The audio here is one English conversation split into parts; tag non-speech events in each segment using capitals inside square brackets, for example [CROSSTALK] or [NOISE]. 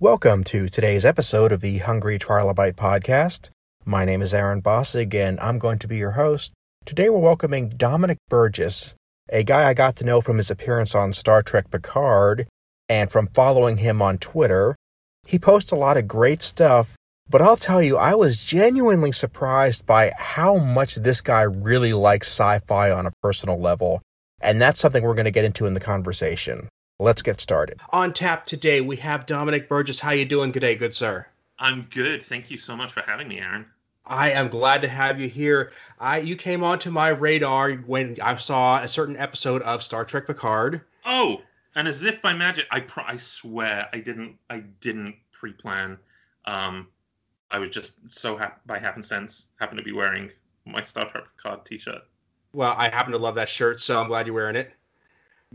Welcome to today's episode of the Hungry Trilobite podcast. My name is Aaron Bossig, and I'm going to be your host. Today we're welcoming Dominic Burgess, a guy I got to know from his appearance on Star Trek Picard and from following him on Twitter. He posts a lot of great stuff, but I'll tell you, I was genuinely surprised by how much this guy really likes sci fi on a personal level. And that's something we're going to get into in the conversation. Let's get started. On tap today, we have Dominic Burgess. How you doing today, good sir? I'm good. Thank you so much for having me, Aaron. I am glad to have you here. I you came onto my radar when I saw a certain episode of Star Trek Picard. Oh, and as if by magic, I pr- I swear I didn't I didn't pre-plan. Um, I was just so hap- by happenstance happened to be wearing my Star Trek Picard T-shirt. Well, I happen to love that shirt, so I'm glad you're wearing it.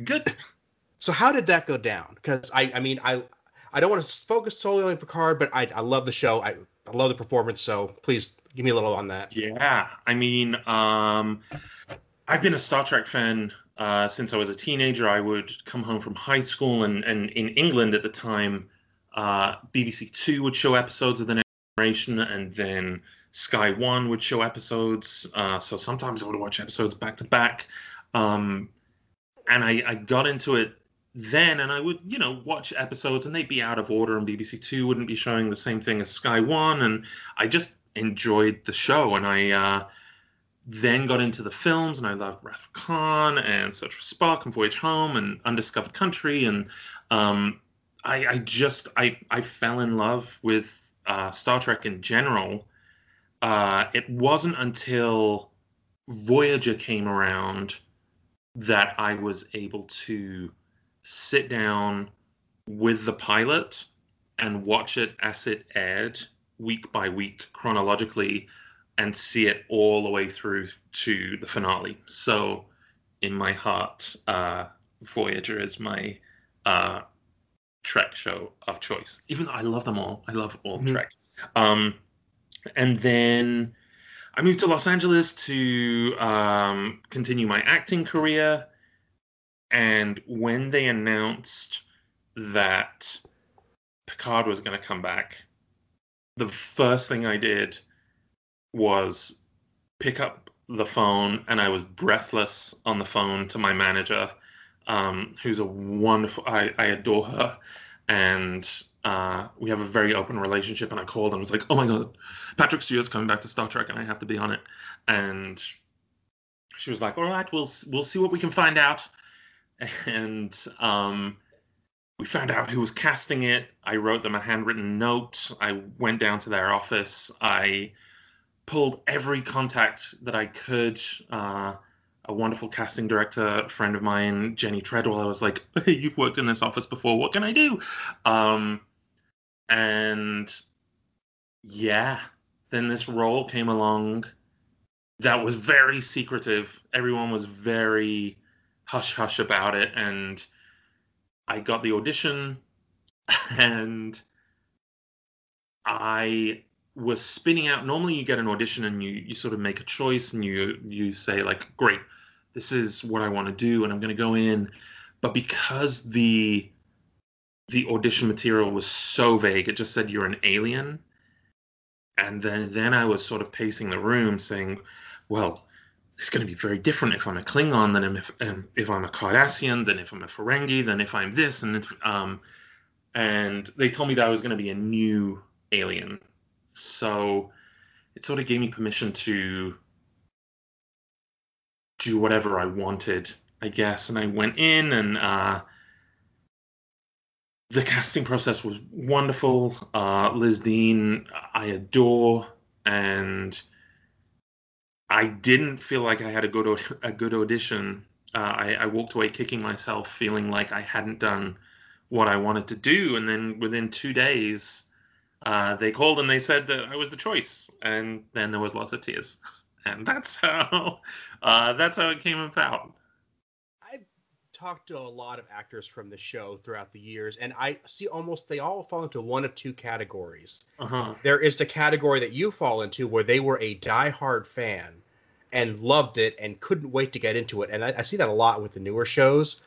Good. So how did that go down? Because I, I mean, I, I don't want to focus totally on Picard, but I, I love the show. I, I love the performance. So please give me a little on that. Yeah, I mean, um, I've been a Star Trek fan uh, since I was a teenager. I would come home from high school, and, and in England at the time, uh, BBC Two would show episodes of the Next Generation, and then Sky One would show episodes. Uh, so sometimes I would watch episodes back to back. Um, and I, I got into it then and I would, you know, watch episodes and they'd be out of order and BBC Two wouldn't be showing the same thing as Sky One and I just enjoyed the show and I uh, then got into the films and I loved Wrath of Khan and Search for Spock and Voyage Home and Undiscovered Country and um, I, I, just I, I fell in love with uh, Star Trek in general. Uh, it wasn't until Voyager came around that I was able to sit down with the pilot and watch it as it aired week by week chronologically and see it all the way through to the finale. So, in my heart, uh, Voyager is my uh, Trek show of choice. Even though I love them all, I love all mm-hmm. Trek. Um, and then I moved to Los Angeles to um, continue my acting career. And when they announced that Picard was going to come back, the first thing I did was pick up the phone and I was breathless on the phone to my manager, um, who's a wonderful, I, I adore her. And uh, we have a very open relationship. And I called and was like, oh my God, Patrick Stewart's coming back to Star Trek and I have to be on it. And she was like, all right, we'll, we'll see what we can find out [LAUGHS] and um, we found out who was casting it. I wrote them a handwritten note. I went down to their office. I pulled every contact that I could. Uh, a wonderful casting director, friend of mine, Jenny Treadwell. I was like, "Hey, you've worked in this office before. What can I do?" Um, and yeah, then this role came along that was very secretive. Everyone was very hush hush about it. And I got the audition [LAUGHS] and I was spinning out. Normally you get an audition and you you sort of make a choice and you you say like great this is what I want to do and I'm going to go in. But because the the audition material was so vague it just said you're an alien. And then then I was sort of pacing the room saying well it's going to be very different if I'm a Klingon than if um, if I'm a Cardassian, than if I'm a Ferengi, than if I'm this, and if, um, and they told me that I was going to be a new alien, so it sort of gave me permission to do whatever I wanted, I guess, and I went in and. Uh, the casting process was wonderful. Uh, Liz Dean, I adore, and I didn't feel like I had a good a good audition. Uh, I, I, walked away kicking myself, feeling like I hadn't done what I wanted to do. And then within two days, uh, they called and they said that I was the choice. And then there was lots of tears, [LAUGHS] and that's how [LAUGHS] uh, that's how it came about I've talked to a lot of actors from the show throughout the years, and I see almost they all fall into one of two categories. Uh-huh. There is the category that you fall into where they were a die-hard fan and loved it and couldn't wait to get into it, and I, I see that a lot with the newer shows.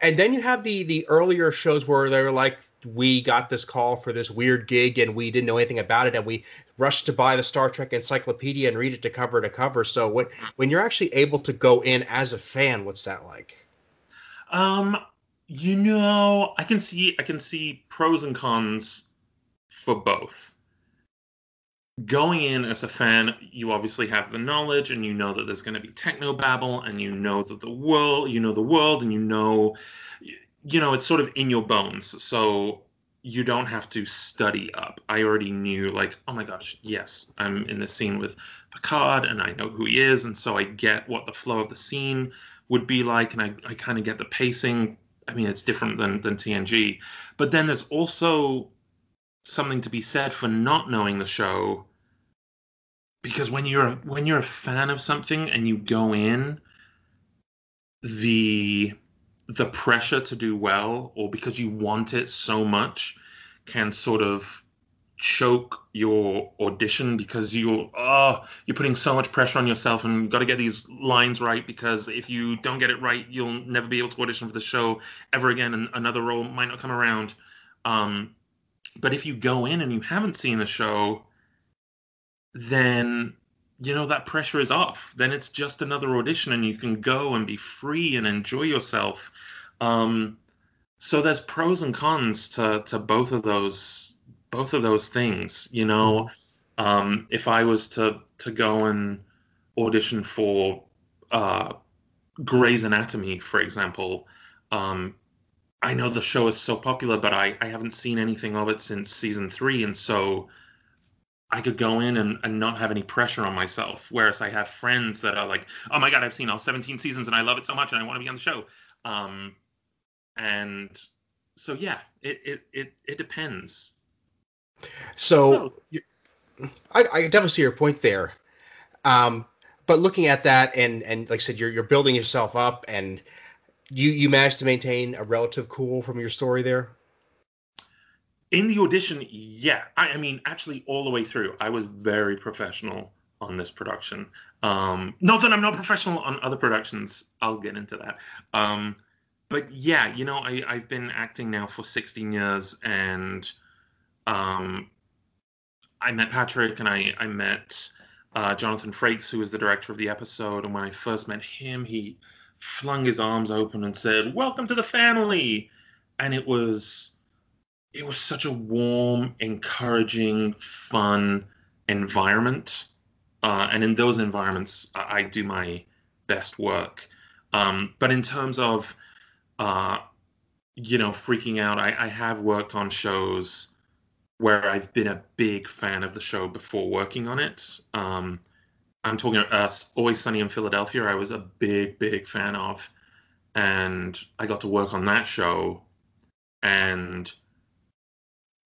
and then you have the the earlier shows where they're like, we got this call for this weird gig and we didn't know anything about it, and we rushed to buy the Star Trek encyclopedia and read it to cover to cover. So when when you're actually able to go in as a fan, what's that like? Um, you know, I can see I can see pros and cons for both. Going in as a fan, you obviously have the knowledge and you know that there's going to be techno babble and you know that the world, you know the world and you know you know it's sort of in your bones. So you don't have to study up. I already knew, like, oh my gosh, yes, I'm in the scene with Picard and I know who he is. And so I get what the flow of the scene would be like. And I, I kind of get the pacing. I mean, it's different than, than TNG. But then there's also something to be said for not knowing the show. Because when you're when you're a fan of something and you go in the the pressure to do well or because you want it so much can sort of choke your audition because you oh you're putting so much pressure on yourself and you've got to get these lines right because if you don't get it right you'll never be able to audition for the show ever again and another role might not come around. Um, but if you go in and you haven't seen the show then you know that pressure is off. Then it's just another audition and you can go and be free and enjoy yourself. Um, so there's pros and cons to to both of those both of those things you know? Mm-hmm. um, if i was to to go and audition for uh, Grey's Anatomy, for example, um, I know the show is so popular, but I, I haven't seen anything of it since season three, and so I could go in and, and not have any pressure on myself. Whereas I have friends that are like, oh my god, I've seen all 17 seasons and I love it so much and I want to be on the show. Um, and so yeah, it it it, it depends. So I, I definitely see your point there. Um, but looking at that and and like I said, you're you're building yourself up and you you managed to maintain a relative cool from your story there? In the audition yeah. I, I, mean actually all the way through i was very professional on this production. Um not that i'm not professional on other productions. I'll get into that. Um but yeah you know I, i've been acting now for 16 years and um i met patrick and i i met uh, jonathan frakes who was the director of the episode. And when i first met him he flung his arms open and said, "Welcome to the family," and it was it was such a warm, encouraging, fun environment. Uh, and in those environments, I, I do my best work. Um, but in terms of, uh, you know, freaking out, I, I have worked on shows where I've been a big fan of the show before working on it. Um, I'm talking uh, Always Sunny in Philadelphia. I was a big, big fan of, and I got to work on that show, and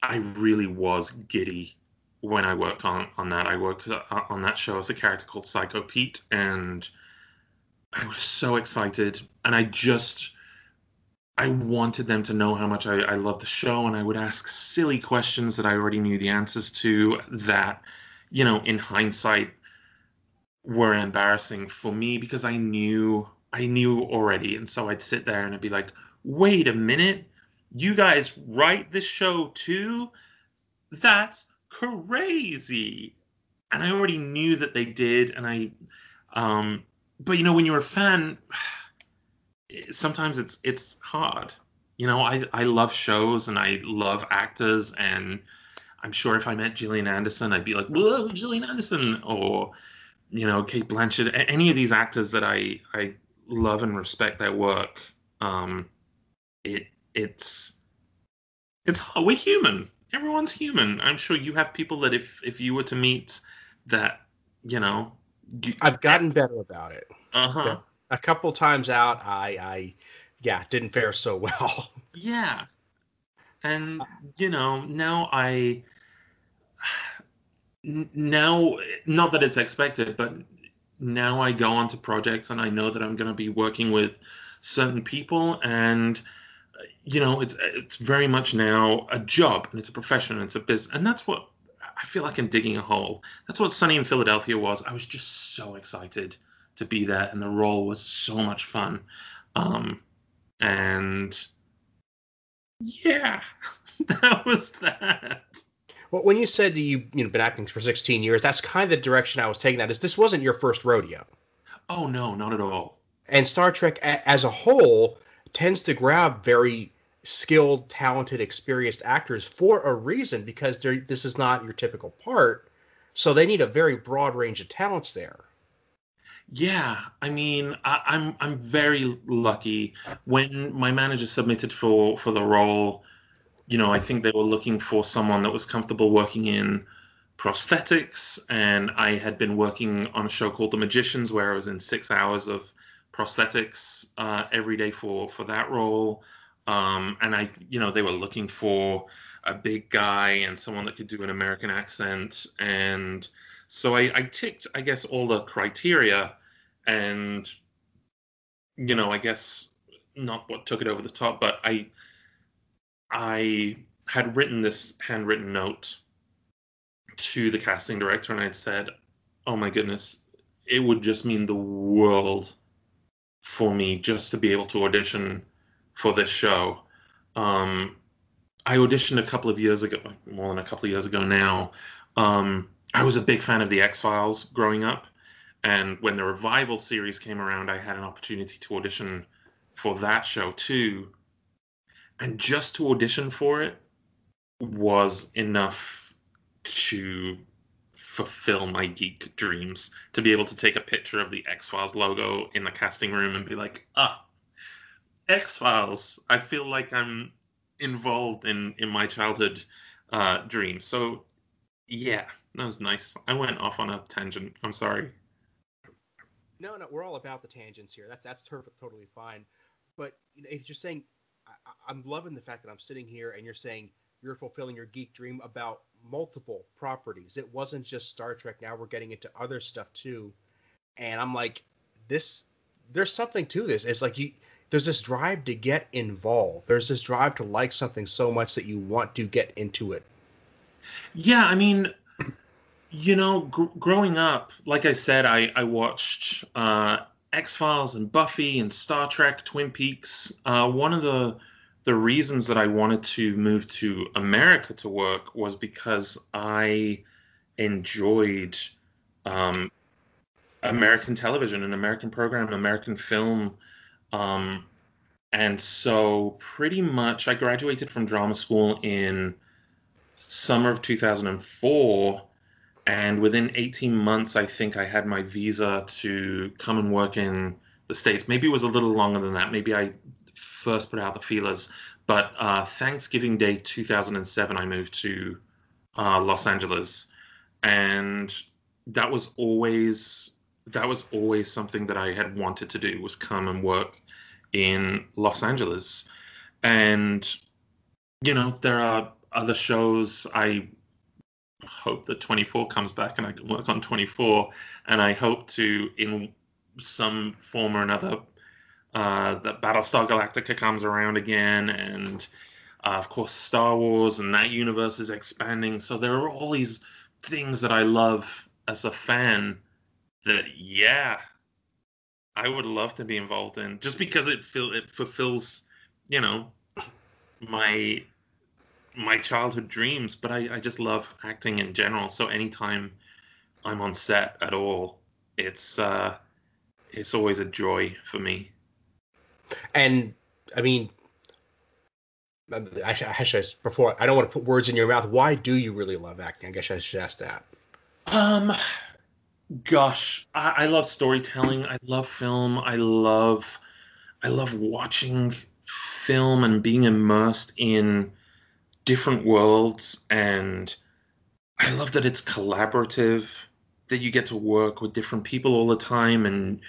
I really was giddy when I worked on on that. I worked uh, on that show as a character called Psycho Pete, and I was so excited, and I just. I wanted them to know how much I, I loved the show, and I would ask silly questions that I already knew the answers to. That, you know, in hindsight, were embarrassing for me because I knew I knew already, and so I'd sit there and I'd be like, "Wait a minute, you guys write this show too? That's crazy!" And I already knew that they did, and I, um, but you know, when you're a fan, [SIGHS] sometimes it's it's hard. You know, I I love shows and I love actors, and I'm sure if I met Gillian Anderson, I'd be like, "Whoa, Gillian Anderson!" or you know, Cate Blanchett, any of these actors that I I love and respect their work. Um, it it's it's we're human. Everyone's human. I'm sure you have people that if if you were to meet that, you know, you, I've gotten better about it. Uh huh. A couple times out, I I yeah didn't fare so [LAUGHS] well. yeah, and you know now I now not that it's expected but now i go onto projects and i know that i'm going to be working with certain people and you know it's it's very much now a job and it's a profession and it's a business and that's what i feel like i'm digging a hole. That's what sunny in philadelphia was. I was just so excited to be there and the role was so much fun. Um and yeah, [LAUGHS] that was that. Well, when you said you you know been acting for 16 years, that's kind of the direction I was taking. That is, this wasn't your first rodeo. Oh no, not at all. And Star Trek a- as a whole tends to grab very skilled, talented, experienced actors for a reason because this is not your typical part. So they need a very broad range of talents there. Yeah, I mean, I, I'm I'm very lucky. When my manager submitted for for the role, you know, I think they were looking for someone that was comfortable working in prosthetics, and I had been working on a show called The Magicians, where I was in six hours of prosthetics uh, every day for for that role. Um, and I, you know, they were looking for a big guy and someone that could do an American accent, and so I, I ticked, I guess, all the criteria and you know, I guess not what took it over the top, but I I had written this handwritten note to the casting director and I said, "Oh my goodness, it would just mean the world for me just to be able to audition for this show." Um, I auditioned a couple of years ago, more than a couple of years ago now. Um, I was a big fan of the X Files growing up, and when the revival series came around, I had an opportunity to audition for that show too. And just to audition for it was enough to fulfill my geek dreams. To be able to take a picture of the X Files logo in the casting room and be like, ah, X Files. I feel like I'm involved in in my childhood uh, dreams. So yeah, that was nice. I went off on a tangent. I'm sorry. No, no, we're all about the tangents here. That's that's totally fine. But you know, if you're saying, I, am loving the fact that I'm sitting here and you're saying you're fulfilling your geek dream about multiple properties. It wasn't just Star Trek. Now we're getting into other stuff too, and I'm like, this. There's something to this. It's like you. There's this drive to get involved. There's this drive to like something so much that you want to get into it. Yeah, I mean, you know, gr- growing up, like I said, I, I watched uh, X Files and Buffy and Star Trek, Twin Peaks. Uh, one of the the reasons that I wanted to move to America to work was because I enjoyed um, American television and American program, American film. Um, and so, pretty much, I graduated from drama school in summer of 2004 and within 18 months i think i had my visa to come and work in the states. Maybe it was a little longer than that. Maybe i first put out the feelers. But uh, thanksgiving day 2007 i moved to uh, los angeles. And that was always that was always something that i had wanted to do was come and work in los angeles. And you know there are other shows. I hope that 24 comes back and I can work on 24. And I hope to, in some form or another, uh, that Battlestar Galactica comes around again. And uh, of course, Star Wars and that universe is expanding. So there are all these things that I love as a fan that, yeah, I would love to be involved in just because it feel it fulfills, you know, my my childhood dreams, but I, I just love acting in general. So anytime I'm on set at all, it's uh, it's always a joy for me. And I mean, I, should before I don't want to put words in your mouth. Why do you really love acting? I guess I should ask that. Um, gosh, I, I love storytelling. I love film. I love, I love watching film and being immersed in different worlds and I love that it's collaborative, that you get to work with different people all the time and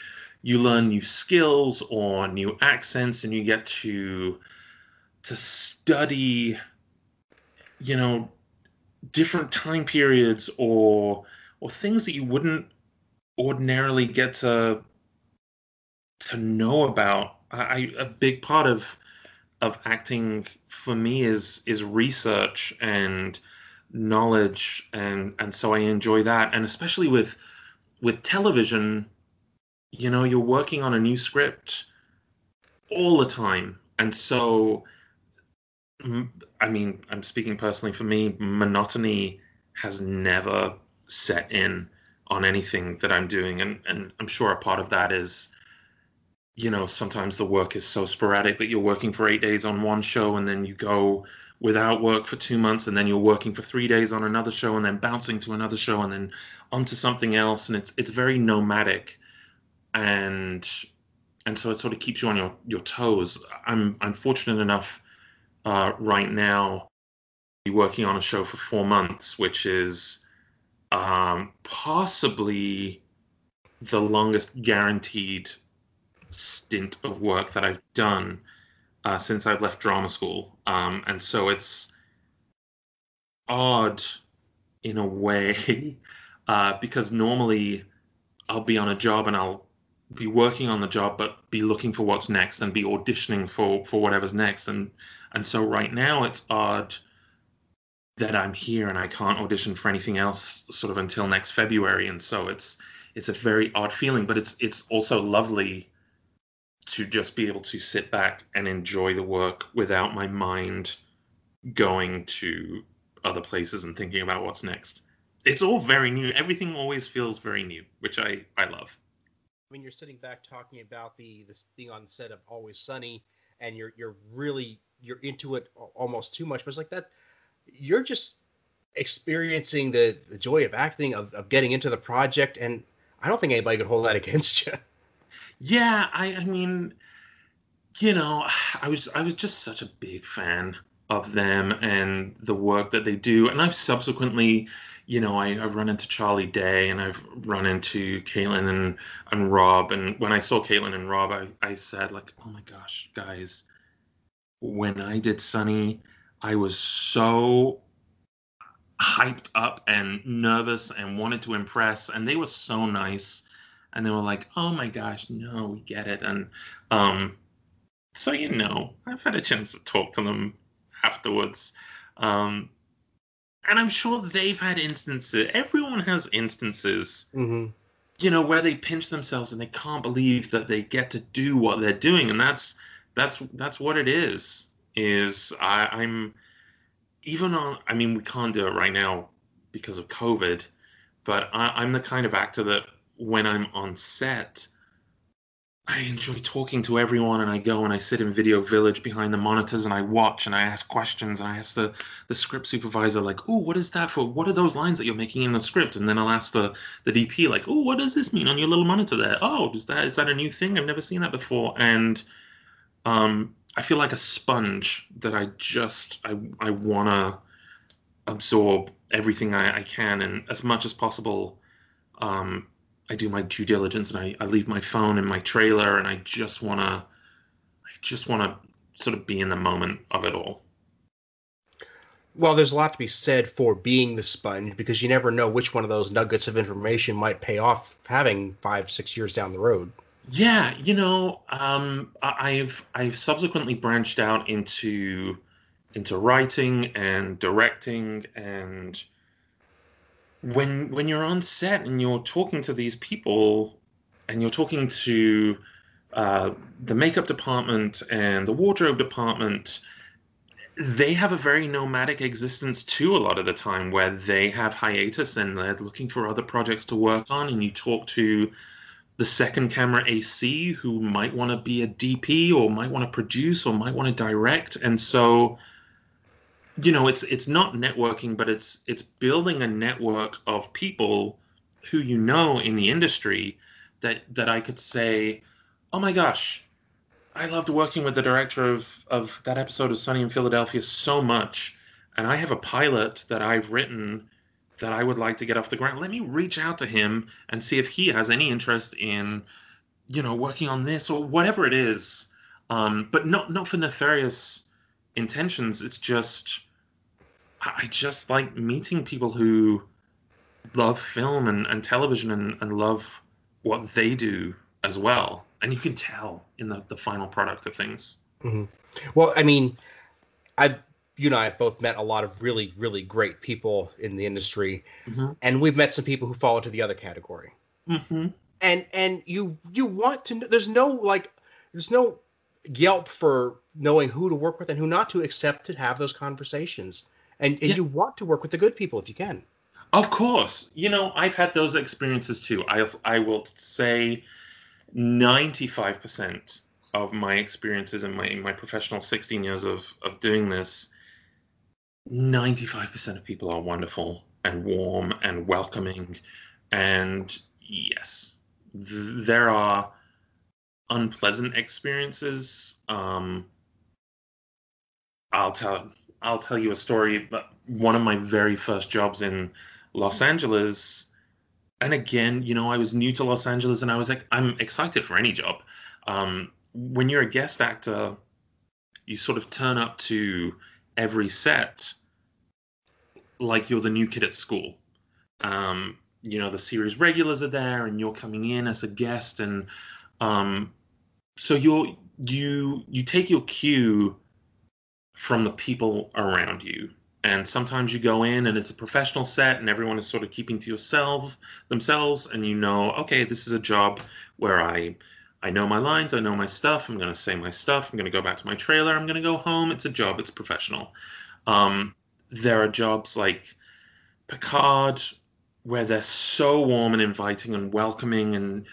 you learn new skills or new accents and you get to to study you know different time periods or or things that you wouldn't ordinarily get to to know about. I, a big part of of acting for me is is research and knowledge and and so I enjoy that and especially with with television you know you're working on a new script all the time. And so, I mean, I'm speaking personally for me, monotony has never set in on anything that I'm doing. And, and I'm sure a part of that is, you know, sometimes the work is so sporadic that you're working for eight days on one show and then you go without work for two months and then you're working for three days on another show and then bouncing to another show and then onto something else. And it's, it's very nomadic. And and so it sort of keeps you on your, your toes. I'm I'm fortunate enough uh, right now to be working on a show for four months, which is um, possibly the longest guaranteed stint of work that I've done uh, since I've left drama school. Um, and so it's odd in a way [LAUGHS] uh, because normally I'll be on a job and I'll be working on the job but be looking for what's next and be auditioning for for whatever's next and and so right now it's odd that I'm here and I can't audition for anything else sort of until next February and so it's it's a very odd feeling but it's it's also lovely to just be able to sit back and enjoy the work without my mind going to other places and thinking about what's next it's all very new everything always feels very new which I I love mean, you're sitting back talking about the this being on the set of Always Sunny, and you're you're really you're into it almost too much. But it's like that, you're just experiencing the the joy of acting, of of getting into the project, and I don't think anybody could hold that [LAUGHS] against you. Yeah, I I mean, you know, I was I was just such a big fan of them and the work that they do, and I've subsequently you know, I, I run into Charlie Day and I've run into Kaitlin and, and Rob. And when I saw Kaitlin and Rob, I, I said, like, oh my gosh, guys, when I did Sunny, I was so hyped up and nervous and wanted to impress. And they were so nice. And they were like, oh my gosh, no, we get it. And um, so, you know, I've had a chance to talk to them afterwards. Um, and I'm sure they've had instances. Everyone has instances, mm-hmm. you know, where they pinch themselves and they can't believe that they get to do what they're doing, and that's that's that's what it is. Is I, I'm even on. I mean, we can't do it right now because of COVID, but I, I'm the kind of actor that when I'm on set, I enjoy talking to everyone, and I go and I sit in Video Village behind the monitors, and I watch and I ask questions, and I ask the the script supervisor like, "Oh, what is that for? What are those lines that you're making in the script?" And then I'll ask the the DP like, "Oh, what does this mean on your little monitor there? Oh, is that is that a new thing? I've never seen that before." And um, I feel like a sponge that I just I I wanna absorb everything I, I can, and as much as possible. Um, I do my due diligence and I, I leave my phone in my trailer and I just want to I just want to sort of be in the moment of it all. Well, there's a lot to be said for being the sponge because you never know which one of those nuggets of information might pay off having five, six years down the road. Yeah, you know, um, I've I've subsequently branched out into into writing and directing and when when you're on set and you're talking to these people and you're talking to uh, the makeup department and the wardrobe department they have a very nomadic existence too a lot of the time where they have hiatus and they're looking for other projects to work on and you talk to the second camera AC who might want to be a DP or might want to produce or might want to direct. And so you know it's it's not networking but it's it's building a network of people who you know in the industry that that I could say oh my gosh I loved working with the director of of that episode of Sunny in Philadelphia so much and I have a pilot that I've written that I would like to get off the ground. Let me reach out to him and see if he has any interest in you know working on this or whatever it is. Um, but not not for nefarious intentions. It's just I just like meeting people who love film and, and television and, and love what they do as well. And you can tell in the, the final product of things. Mm-hmm. Well, I mean, I you and I have both met a lot of really, really great people in the industry, mm-hmm. and we've met some people who fall into the other category. Mm-hmm. And and you you want to know? There's no like, there's no Yelp for knowing who to work with and who not to, except to have those conversations. And, and yeah. you want to work with the good people if you can. Of course, you know I've had those experiences too. I I will say, ninety five percent of my experiences in my in my professional sixteen years of of doing this, ninety five percent of people are wonderful and warm and welcoming, and yes, th- there are unpleasant experiences. Um, I'll tell I'll tell you a story. But one of my very first jobs in Los Angeles. And again, you know, I was new to Los Angeles and I was like, I'm excited for any job. Um, when you're a guest actor, you sort of turn up to every set like you're the new kid at school. Um, you know, the series regulars are there and you're coming in as a guest. And um, so you're, you, you take your cue from the people around you. And sometimes you go in and it's a professional set and everyone is sort of keeping to yourself themselves and you know okay this is a job where i i know my lines i know my stuff i'm going to say my stuff i'm going to go back to my trailer i'm going to go home it's a job it's professional. Um, there are jobs like picard where they're so warm and inviting and welcoming and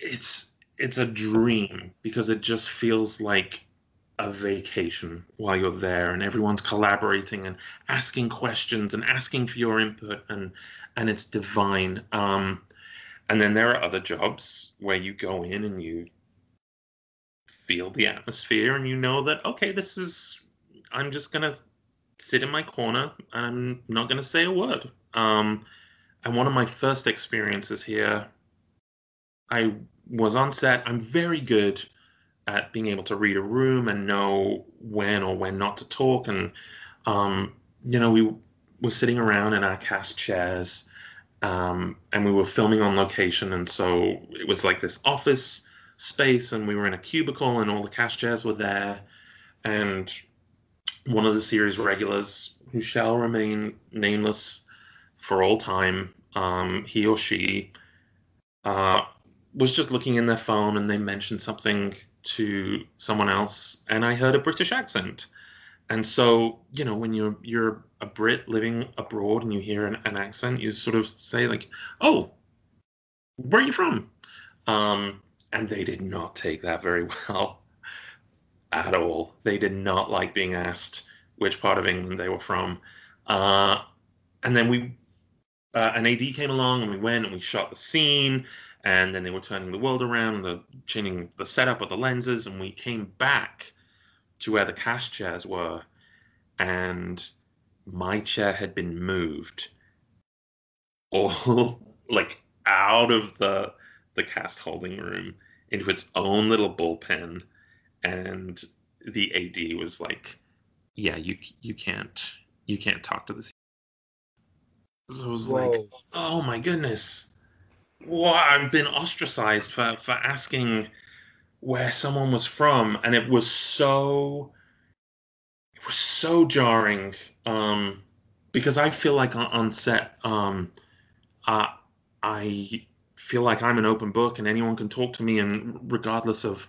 it's it's a dream because it just feels like a vacation while you're there and everyone's collaborating and asking questions and asking for your input and and it's divine. Um and then there are other jobs where you go in and you feel the atmosphere and you know that okay this is i'm just going to sit in my corner and i'm not going to say a word. Um and one of my first experiences here i was on set i'm very good at being able to read a room and know when or when not to talk. And, um, you know, we were sitting around in our cast chairs um, and we were filming on location. And so it was like this office space and we were in a cubicle and all the cast chairs were there. And one of the series regulars, who shall remain nameless for all time, um, he or she, uh, was just looking in their phone and they mentioned something to someone else and I heard a British accent. And so, you know, when you're you're a Brit living abroad and you hear an, an accent, you sort of say like, "Oh, where are you from?" Um, and they did not take that very [LAUGHS] well at all. They did not like being asked which part of England they were from. Uh, and then we, uh, an AD came along and we went and we shot the scene and then they were turning the world around, the changing the setup of the lenses, and we came back to where the cast chairs were, and my chair had been moved all [LAUGHS] like out of the the cast holding room into its own little bullpen, and the AD was like, "Yeah, you you can't you can't talk to this." So I was Whoa. like, "Oh my goodness." Well, I've been ostracized for, for asking where someone was from, and it was so it was so jarring um, because I feel like on, set, um, uh, I feel like I'm an open book, and anyone can talk to me, and regardless of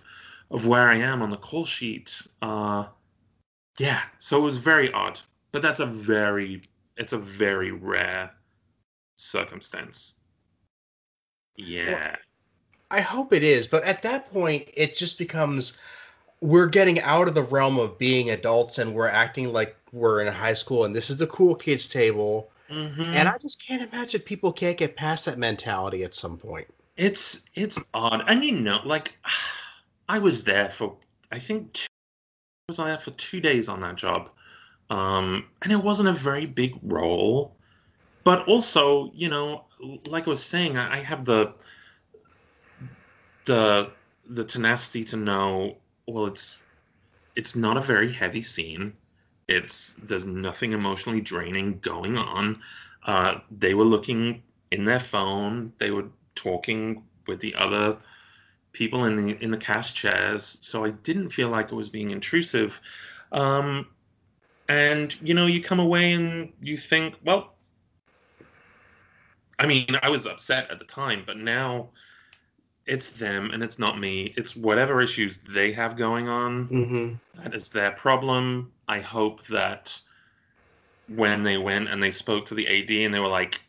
of where I am on the call sheet, uh, yeah. So it was very odd, but that's a very it's a very rare circumstance. Yeah. Well, I hope it is, but at that point, it just becomes we're getting out of the realm of being adults and we're acting like we're in high school and this is the cool kids table. Mm-hmm. And I just can't imagine people can't get past that mentality at some point. It's it's odd, and you know, like [SIGHS] I was there for I think two, I was there for two days on that job, um, and it wasn't a very big role, but also you know like I was saying, I, have the the the tenacity to know. Well, it's it's not a very heavy scene. It's there's nothing emotionally draining going on. Uh, they were looking in their phone. They were talking with the other people in the in the cast chairs. So I didn't feel like it was being intrusive. Um, and you know, you come away and you think, well, I mean, I was upset at the time, but now it's them and it's not me. It's whatever issues they have going on. Mm-hmm. That is their problem. I hope that when they went and they spoke to the AD and they were like,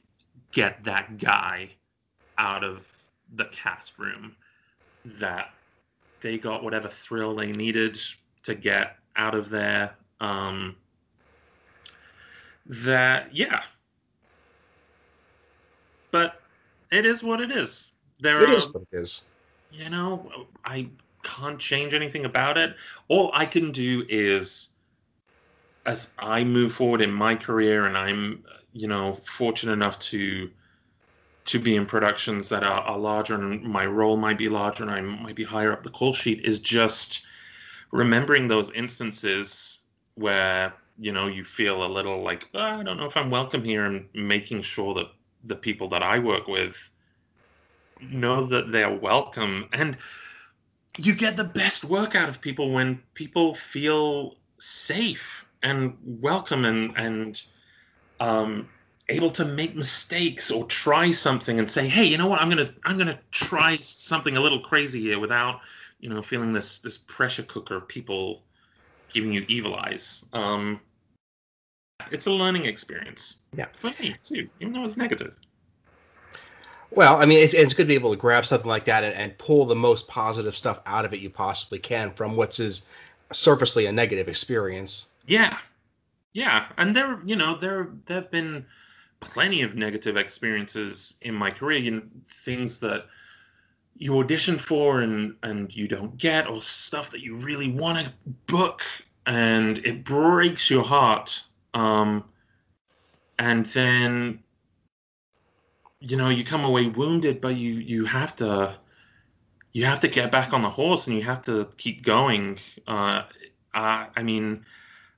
get that guy out of the cast room, that they got whatever thrill they needed to get out of there. Um, that, yeah. But it is what it is. There It are, is what it is. you know, I can't change anything about it. All I can do is, as I move forward in my career, and I'm, you know, fortunate enough to to be in productions that are, are larger, and my role might be larger, and I might be higher up the call sheet, is just remembering those instances where you know you feel a little like "Oh, I don't know if I'm welcome here, and making sure that the people that I work with know that they're welcome and you get the best work out of people when people feel safe and welcome and and um, able to make mistakes or try something and say, hey, you know what, I'm gonna I'm gonna try something a little crazy here without you know feeling this this pressure cooker of people giving you evil eyes. Um, it's a learning experience. Yeah. For me too, even though it's negative. Well, I mean, it's, it's good to be able to grab something like that and, and pull the most positive stuff out of it you possibly can from what's is surfacely a negative experience. Yeah, yeah, and there, you know, there there have been plenty of negative experiences in my career. You know, things that you audition for and and you don't get, or stuff that you really want to book, and it breaks your heart. Um, and then, you know, you come away wounded, but you you have to you have to get back on the horse and you have to keep going. Uh, I, I mean,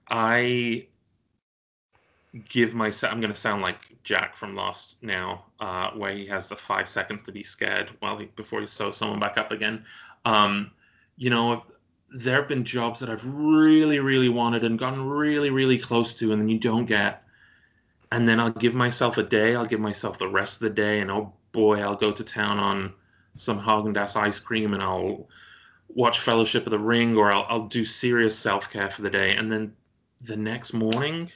I give myself. I'm going to sound like Jack from Lost now, uh, where he has the five seconds to be scared while he before he sews someone back up again. Um, you know, there have been jobs that I've really, really wanted and gotten really, really close to, and then you don't get. And then I'll give myself a day. I'll give myself the rest of the day, and oh boy, I'll go to town on some Haagen Dazs ice cream, and I'll watch Fellowship of the Ring, or I'll, I'll do serious self care for the day, and then the next morning,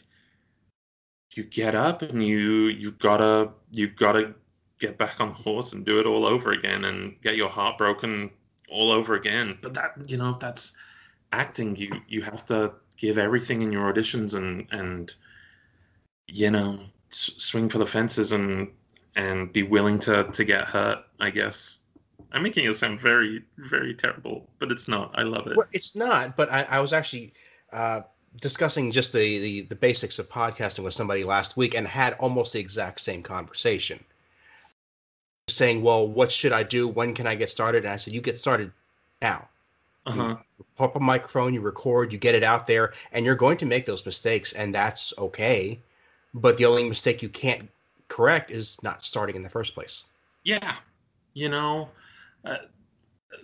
you get up and you you gotta you gotta get back on horse and do it all over again, and get your heart broken all over again. But that you know that's acting. You you have to give everything in your auditions and and you know s- swing for the fences and and be willing to to get hurt. I guess. I'm making it sound very, very terrible, but it's not. I love it. Well, it's not, but I, I was actually uh, discussing just the, the the basics of podcasting with somebody last week and had almost the exact same conversation. Saying, "Well, what should I do? When can I get started?" And I said, "You get started now. Uh-huh. You up a microphone, you record, you get it out there, and you're going to make those mistakes, and that's okay. But the only mistake you can't correct is not starting in the first place." Yeah, you know, uh,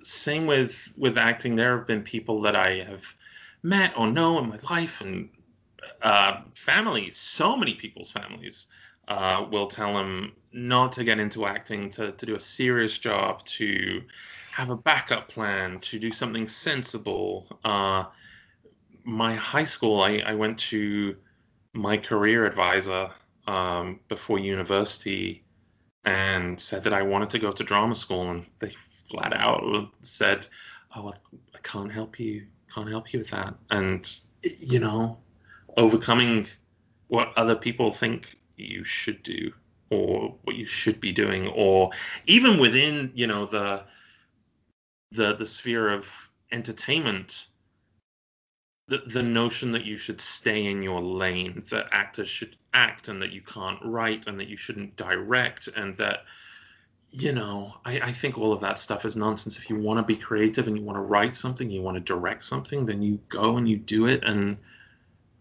same with with acting. There have been people that I have met or know in my life, and uh, families. So many people's families uh, will tell them not to get into acting, to to do a serious job, to have a backup plan, to do something sensible. Uh, my high school, I, I went to my career advisor um, before university and said that I wanted to go to drama school, and they flat out said, "Oh, I can't help you. Can't help you with that." And you know, overcoming what other people think you should do or what you should be doing, or even within you know the the the sphere of entertainment. The, the notion that you should stay in your lane, that actors should act and that you can't write and that you shouldn't direct and that you know I, I think all of that stuff is nonsense if you want to be creative and you want to write something you want to direct something then you go and you do it and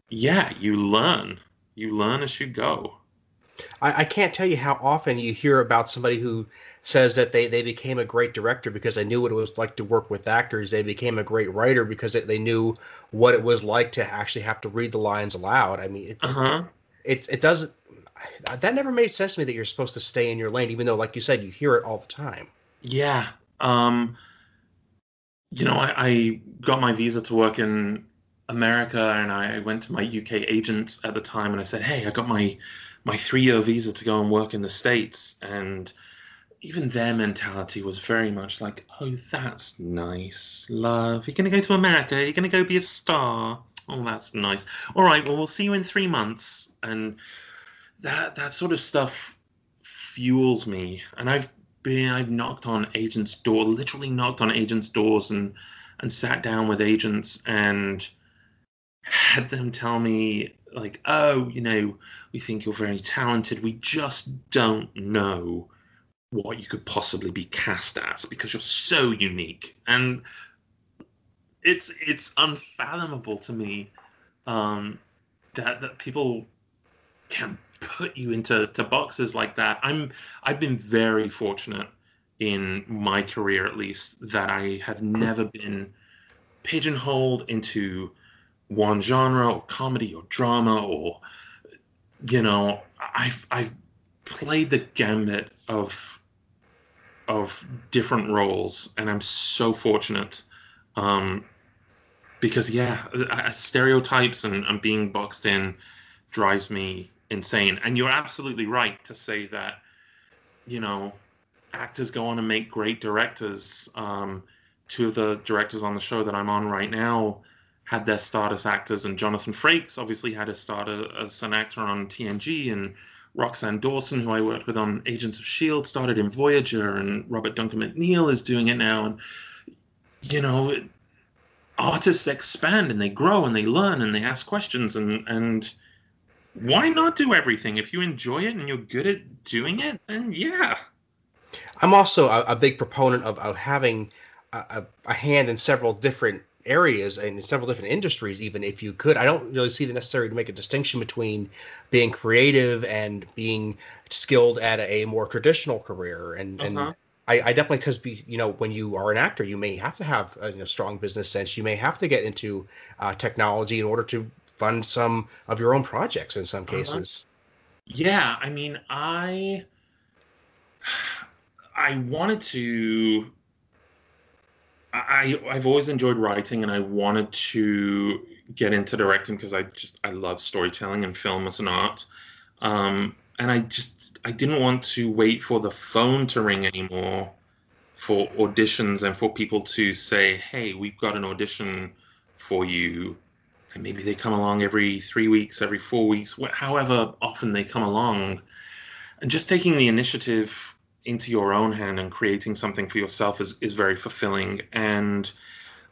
yeah you learn you learn as you go I, I can't tell you how often you hear about somebody who says that they, they became a great director because they knew what it was like to work with actors. They became a great writer because they, they knew what it was like to actually have to read the lines aloud. I mean, it, uh-huh it, it doesn't. That never made sense to me that you're supposed to stay in your lane, even though, like you said, you hear it all the time. yeah Um, you know, I, I got my visa to work in America, and I went to my UK agents at the time, and I said, "Hey, I got my my three year visa to go and work in the states." And even their mentality was very much like, "Oh, that's nice, love. You're gonna go to America. You're gonna go be a star. Oh, that's nice. All right. Well, we'll see you in three months." And that that sort of stuff fuels me, and I've been I've knocked on agents' door, literally knocked on agents' doors, and and sat down with agents and had them tell me like, oh, you know, we think you're very talented. We just don't know what you could possibly be cast as because you're so unique. And it's it's unfathomable to me um, that that people can put you into to boxes like that. I'm I've been very fortunate in my career at least that I have never been pigeonholed into one genre or comedy or drama or you know I've I've played the gamut of of different roles and I'm so fortunate um, because yeah stereotypes and, and being boxed in drives me insane. And you're absolutely right to say that you know actors go on and make great directors um, two of the directors on the show that I'm on right now had their start as actors, and Jonathan Frakes obviously had his start as uh, an actor on TNG, and Roxann Dawson, who I worked with on Agents of S.H.I.E.L.D., started in Voyager, and Robert Duncan McNeill is doing it now. And, you know, artists expand and they grow and they learn and they ask questions, and, and why not do everything? If you enjoy it and you're good at doing it, then yeah. I'm also a, a big proponent of, of having a, a hand in several different areas and several different industries even if you could i don't really see the necessary to make a distinction between being creative and being skilled at a, more traditional career and uh-huh. and I, I definitely because be you know when you are an actor you may have to have a you know, strong business sense you may have to get into uh, technology in order to fund some of your own projects in some uh-huh. cases uh-huh. yeah i mean i [SIGHS] i wanted to I I've always enjoyed writing, and I wanted to get into directing because I just I love storytelling and film as an art. Um, and I just I didn't want to wait for the phone to ring anymore for auditions and for people to say, "Hey, we've got an audition for you." And maybe they come along every three weeks, every four weeks, however often they come along, and just taking the initiative into your own hand and creating something for yourself is, is very fulfilling. And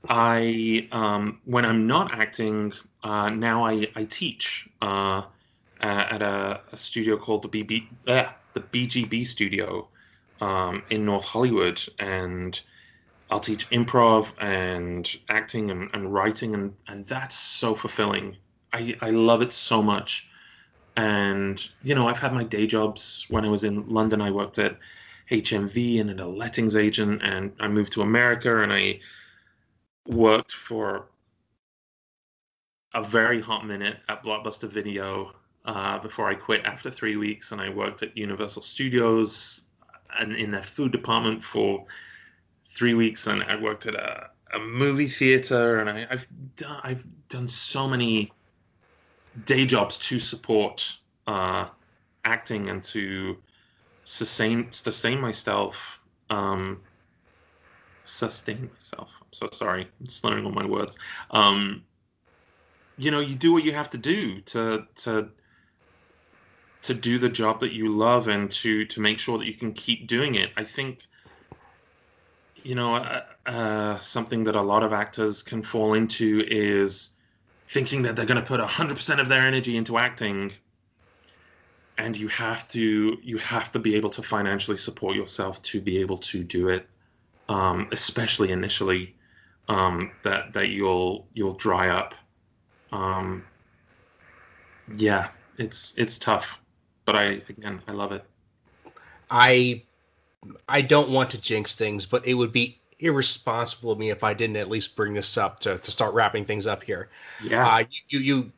I, um, when I'm not acting, uh, now I, I teach uh, at a, a, studio called the BB, uh, the BGB Studio um, in North Hollywood, and I'll teach improv and acting and, and writing, and, and that's so fulfilling. I, I love it so much. And, you know, I've had my day jobs. When I was in London, I worked at HMV and a lettings agent, and I moved to America and I worked for a very hot minute at Blockbuster Video uh, before I quit after three weeks, and I worked at Universal Studios and in their food department for three weeks, and I worked at a, a movie theater, and I, have done I've done so many day jobs to support uh, acting and to sustain sustain myself um sustain myself. I'm so sorry. I'm slurring all my words. Um you know you do what you have to do to to to do the job that you love and to to make sure that you can keep doing it. I think you know uh, uh, something that a lot of actors can fall into is thinking that they're going to put 100% of their energy into acting and you have to you have to be able to financially support yourself to be able to do it um, especially initially um, that that you'll you'll dry up. Um, yeah it's it's tough but i again i love it. I i don't want to jinx things but it would be irresponsible of me if i didn't at least bring this up to, to start wrapping things up here. Yeah. Uh, you you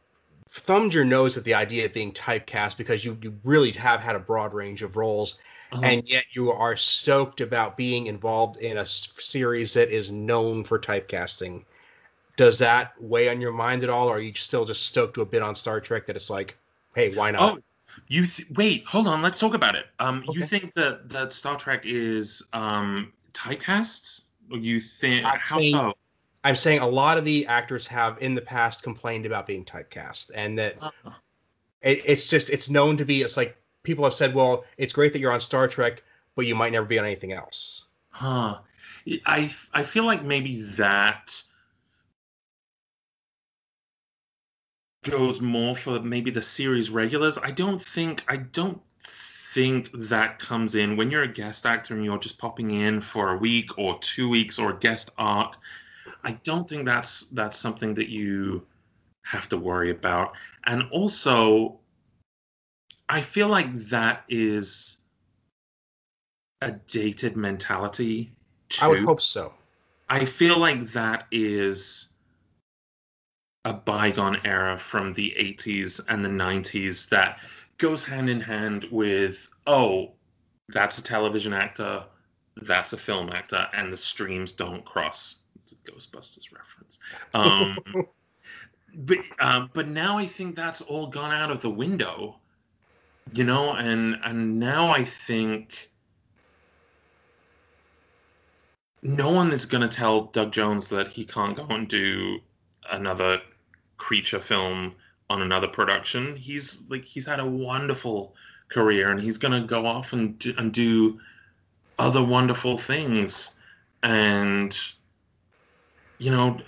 thumbed your nose at the idea of being typecast because you, you really have had a broad range of roles. uh-huh. and yet you are stoked about being involved in a series that is known for typecasting. Does that weigh on your mind at all, or are you still just stoked to a bit on Star Trek that it's like, hey, why not? Oh, you th- wait, hold on, let's talk about it. Um, okay. you think that that Star Trek is um typecast? Or you think I'm how saying, so? I'm saying a lot of the actors have in the past complained about being typecast, and that uh-huh. it, it's just it's known to be. It's like people have said, well, it's great that you're on Star Trek, but you might never be on anything else. Huh. I I feel like maybe that goes more for maybe the series regulars. I don't think I don't think that comes in when you're a guest actor and you're just popping in for a week or two weeks or a guest arc. I don't think that's that's something that you have to worry about. And also, I feel like that is a dated mentality. Too. I would hope so. I feel like that is a bygone era from the 80s and the 90s that goes hand in hand with, oh, that's a television actor, that's a film actor, and the streams don't cross. It's a Ghostbusters reference. Um, [LAUGHS] but um, but now I think that's all gone out of the window you know and and now i think no one is going to tell doug jones that he can't go and do another creature film on another production he's like he's had a wonderful career and he's going to go off and do, and do other wonderful things and you know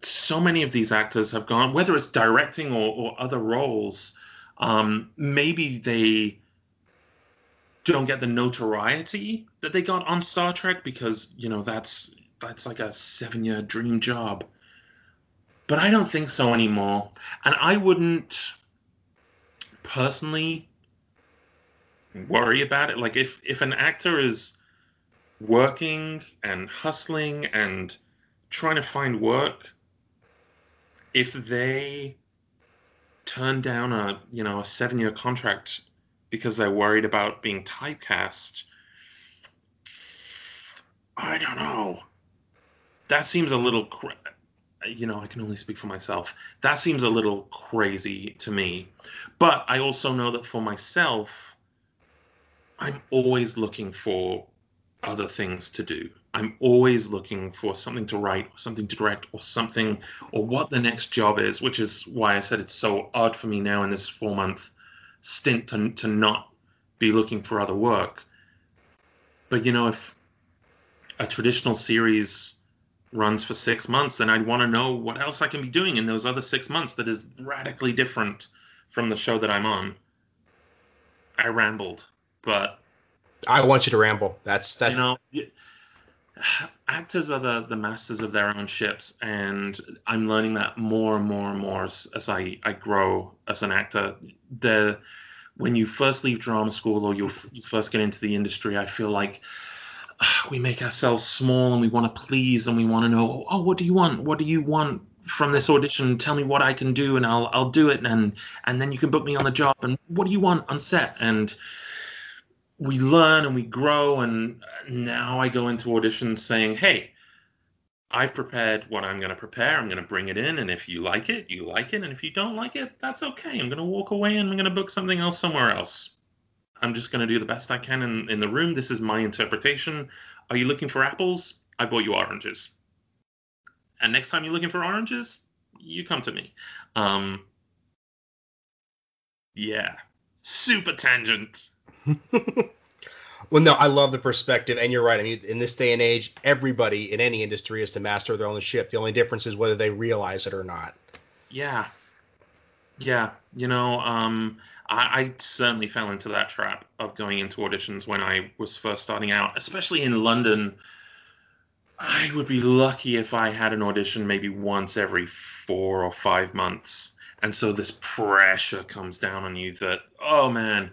so many of these actors have gone whether it's directing or, or other roles um, maybe they don't get the notoriety that they got on Star Trek because you know that's that's like a seven year dream job. But I don't think so anymore, and I wouldn't personally worry about it. Like if if an actor is working and hustling and trying to find work, if they turn down a you know a seven year contract because they're worried about being typecast. I don't know. That seems a little, cra- you know, I can only speak for myself. That seems a little crazy to me. But I also know that for myself, I'm always looking for other things to do. I'm always looking for something to write or something to direct or something or what the next job is, which is why I said it's so odd for me now in this four month stint to, to not be looking for other work. But you know, if a traditional series runs for six months, then I'd want to know what else I can be doing in those other six months that is radically different from the show that I'm on. I rambled, but I want you to ramble. That's that's you know [SIGHS] actors are the, the masters of their own ships and i'm learning that more and more and more as, as i i grow as an actor. The when you first leave drama school or you first get into the industry i feel like uh, [SIGHS] we make ourselves small and we want to please and we want to know oh what do you want? What do you want from this audition? Tell me what i can do and i'll i'll do it and and then you can book me on the job and what do you want on set? And we learn and we grow and now i go into auditions saying hey i've prepared what i'm going to prepare. I'm going to bring it in and if you like it you like it and if you don't like it that's okay. I'm going to walk away and i'm going to book something else somewhere else. I'm just going to do the best i can in, in the room. This is my interpretation. Are you looking for apples? I bought you oranges. And next time you're looking for oranges you come to me. Um yeah. Super tangent [LAUGHS] well, no, I love the perspective, and you're right. I mean, in this day and age, everybody in any industry is the master their own ship. The only difference is whether they realize it or not. Yeah, yeah. You know, um, I, I certainly fell into that trap of going into auditions when I was first starting out, especially in London. I would be lucky if I had an audition maybe once every four or five months. And so this pressure comes down on you that, oh man,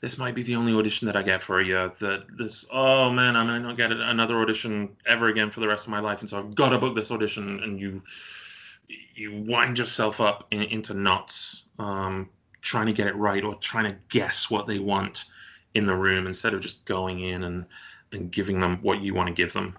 this might be the only audition that I get for a year. That this, oh man, I might not get another audition ever again for the rest of my life, and so I've got to book this audition. And you, you wind yourself up in, into knots, um, trying to get it right or trying to guess what they want in the room instead of just going in and and giving them what you want to give them.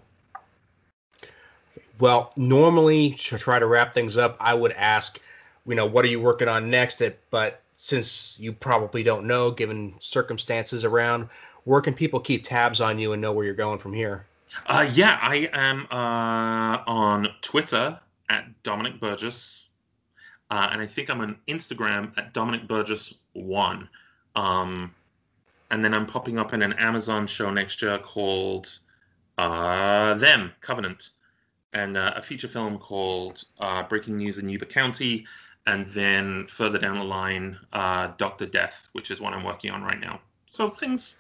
Well, normally to try to wrap things up, I would ask, you know, what are you working on next? But since you probably don't know, given circumstances around, where can people keep tabs on you and know where you're going from here? Uh, yeah, I am uh, on Twitter at Dominic Burgess, uh, and I think I'm on Instagram at Dominic Burgess One. Um, and then I'm popping up in an Amazon show next year called uh, Them Covenant and uh, a feature film called uh, Breaking News in Yuba County, and then further down the line, uh, Doctor Death, which is what I'm working on right now. So things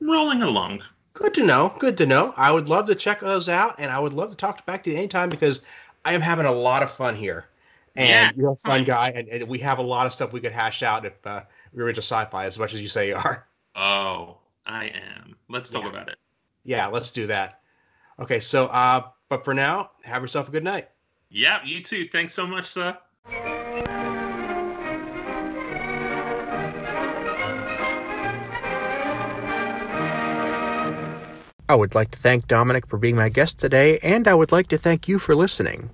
rolling along. Good to know. Good to know. I would love to check those out, and I would love to talk back to you anytime because I am having a lot of fun here. And yeah. you're a fun guy, and, and, we have a lot of stuff we could hash out if uh, we were into sci-fi as much as you say you are. Oh, I am. Let's talk yeah. about it. Yeah, let's do that. Okay, so uh, but for now, have yourself a good night. Yeah, you too. Thanks so much, sir. I would like to thank Dominic for being my guest today, and I would like to thank you for listening.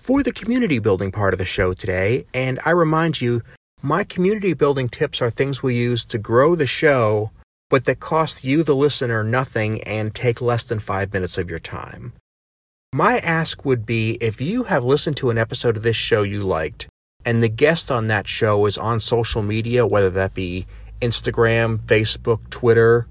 For the community building part of the show today, and I remind you, my community building tips are things we use to grow the show, but that cost you, the listener, nothing and take less than five minutes of your time. My ask would be if you have listened to an episode of this show you liked, and the guest on that show is on social media, whether that be Instagram, Facebook, Twitter,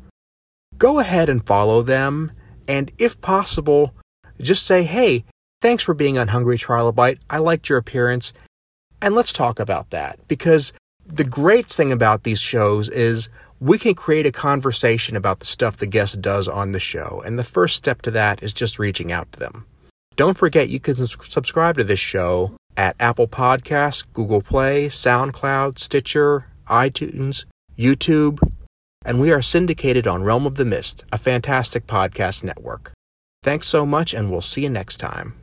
go ahead and follow them. And if possible, just say, hey, thanks for being on Hungry Trilobite. I liked your appearance. And let's talk about that because the great thing about these shows is we can create a conversation about the stuff the guest does on the show. And the first step to that is just reaching out to them. Don't forget you can subscribe to this show at Apple Podcasts, Google Play, SoundCloud, Stitcher, iTunes, YouTube, and we are syndicated on Realm of the Mist, a fantastic podcast network. Thanks so much, and we'll see you next time.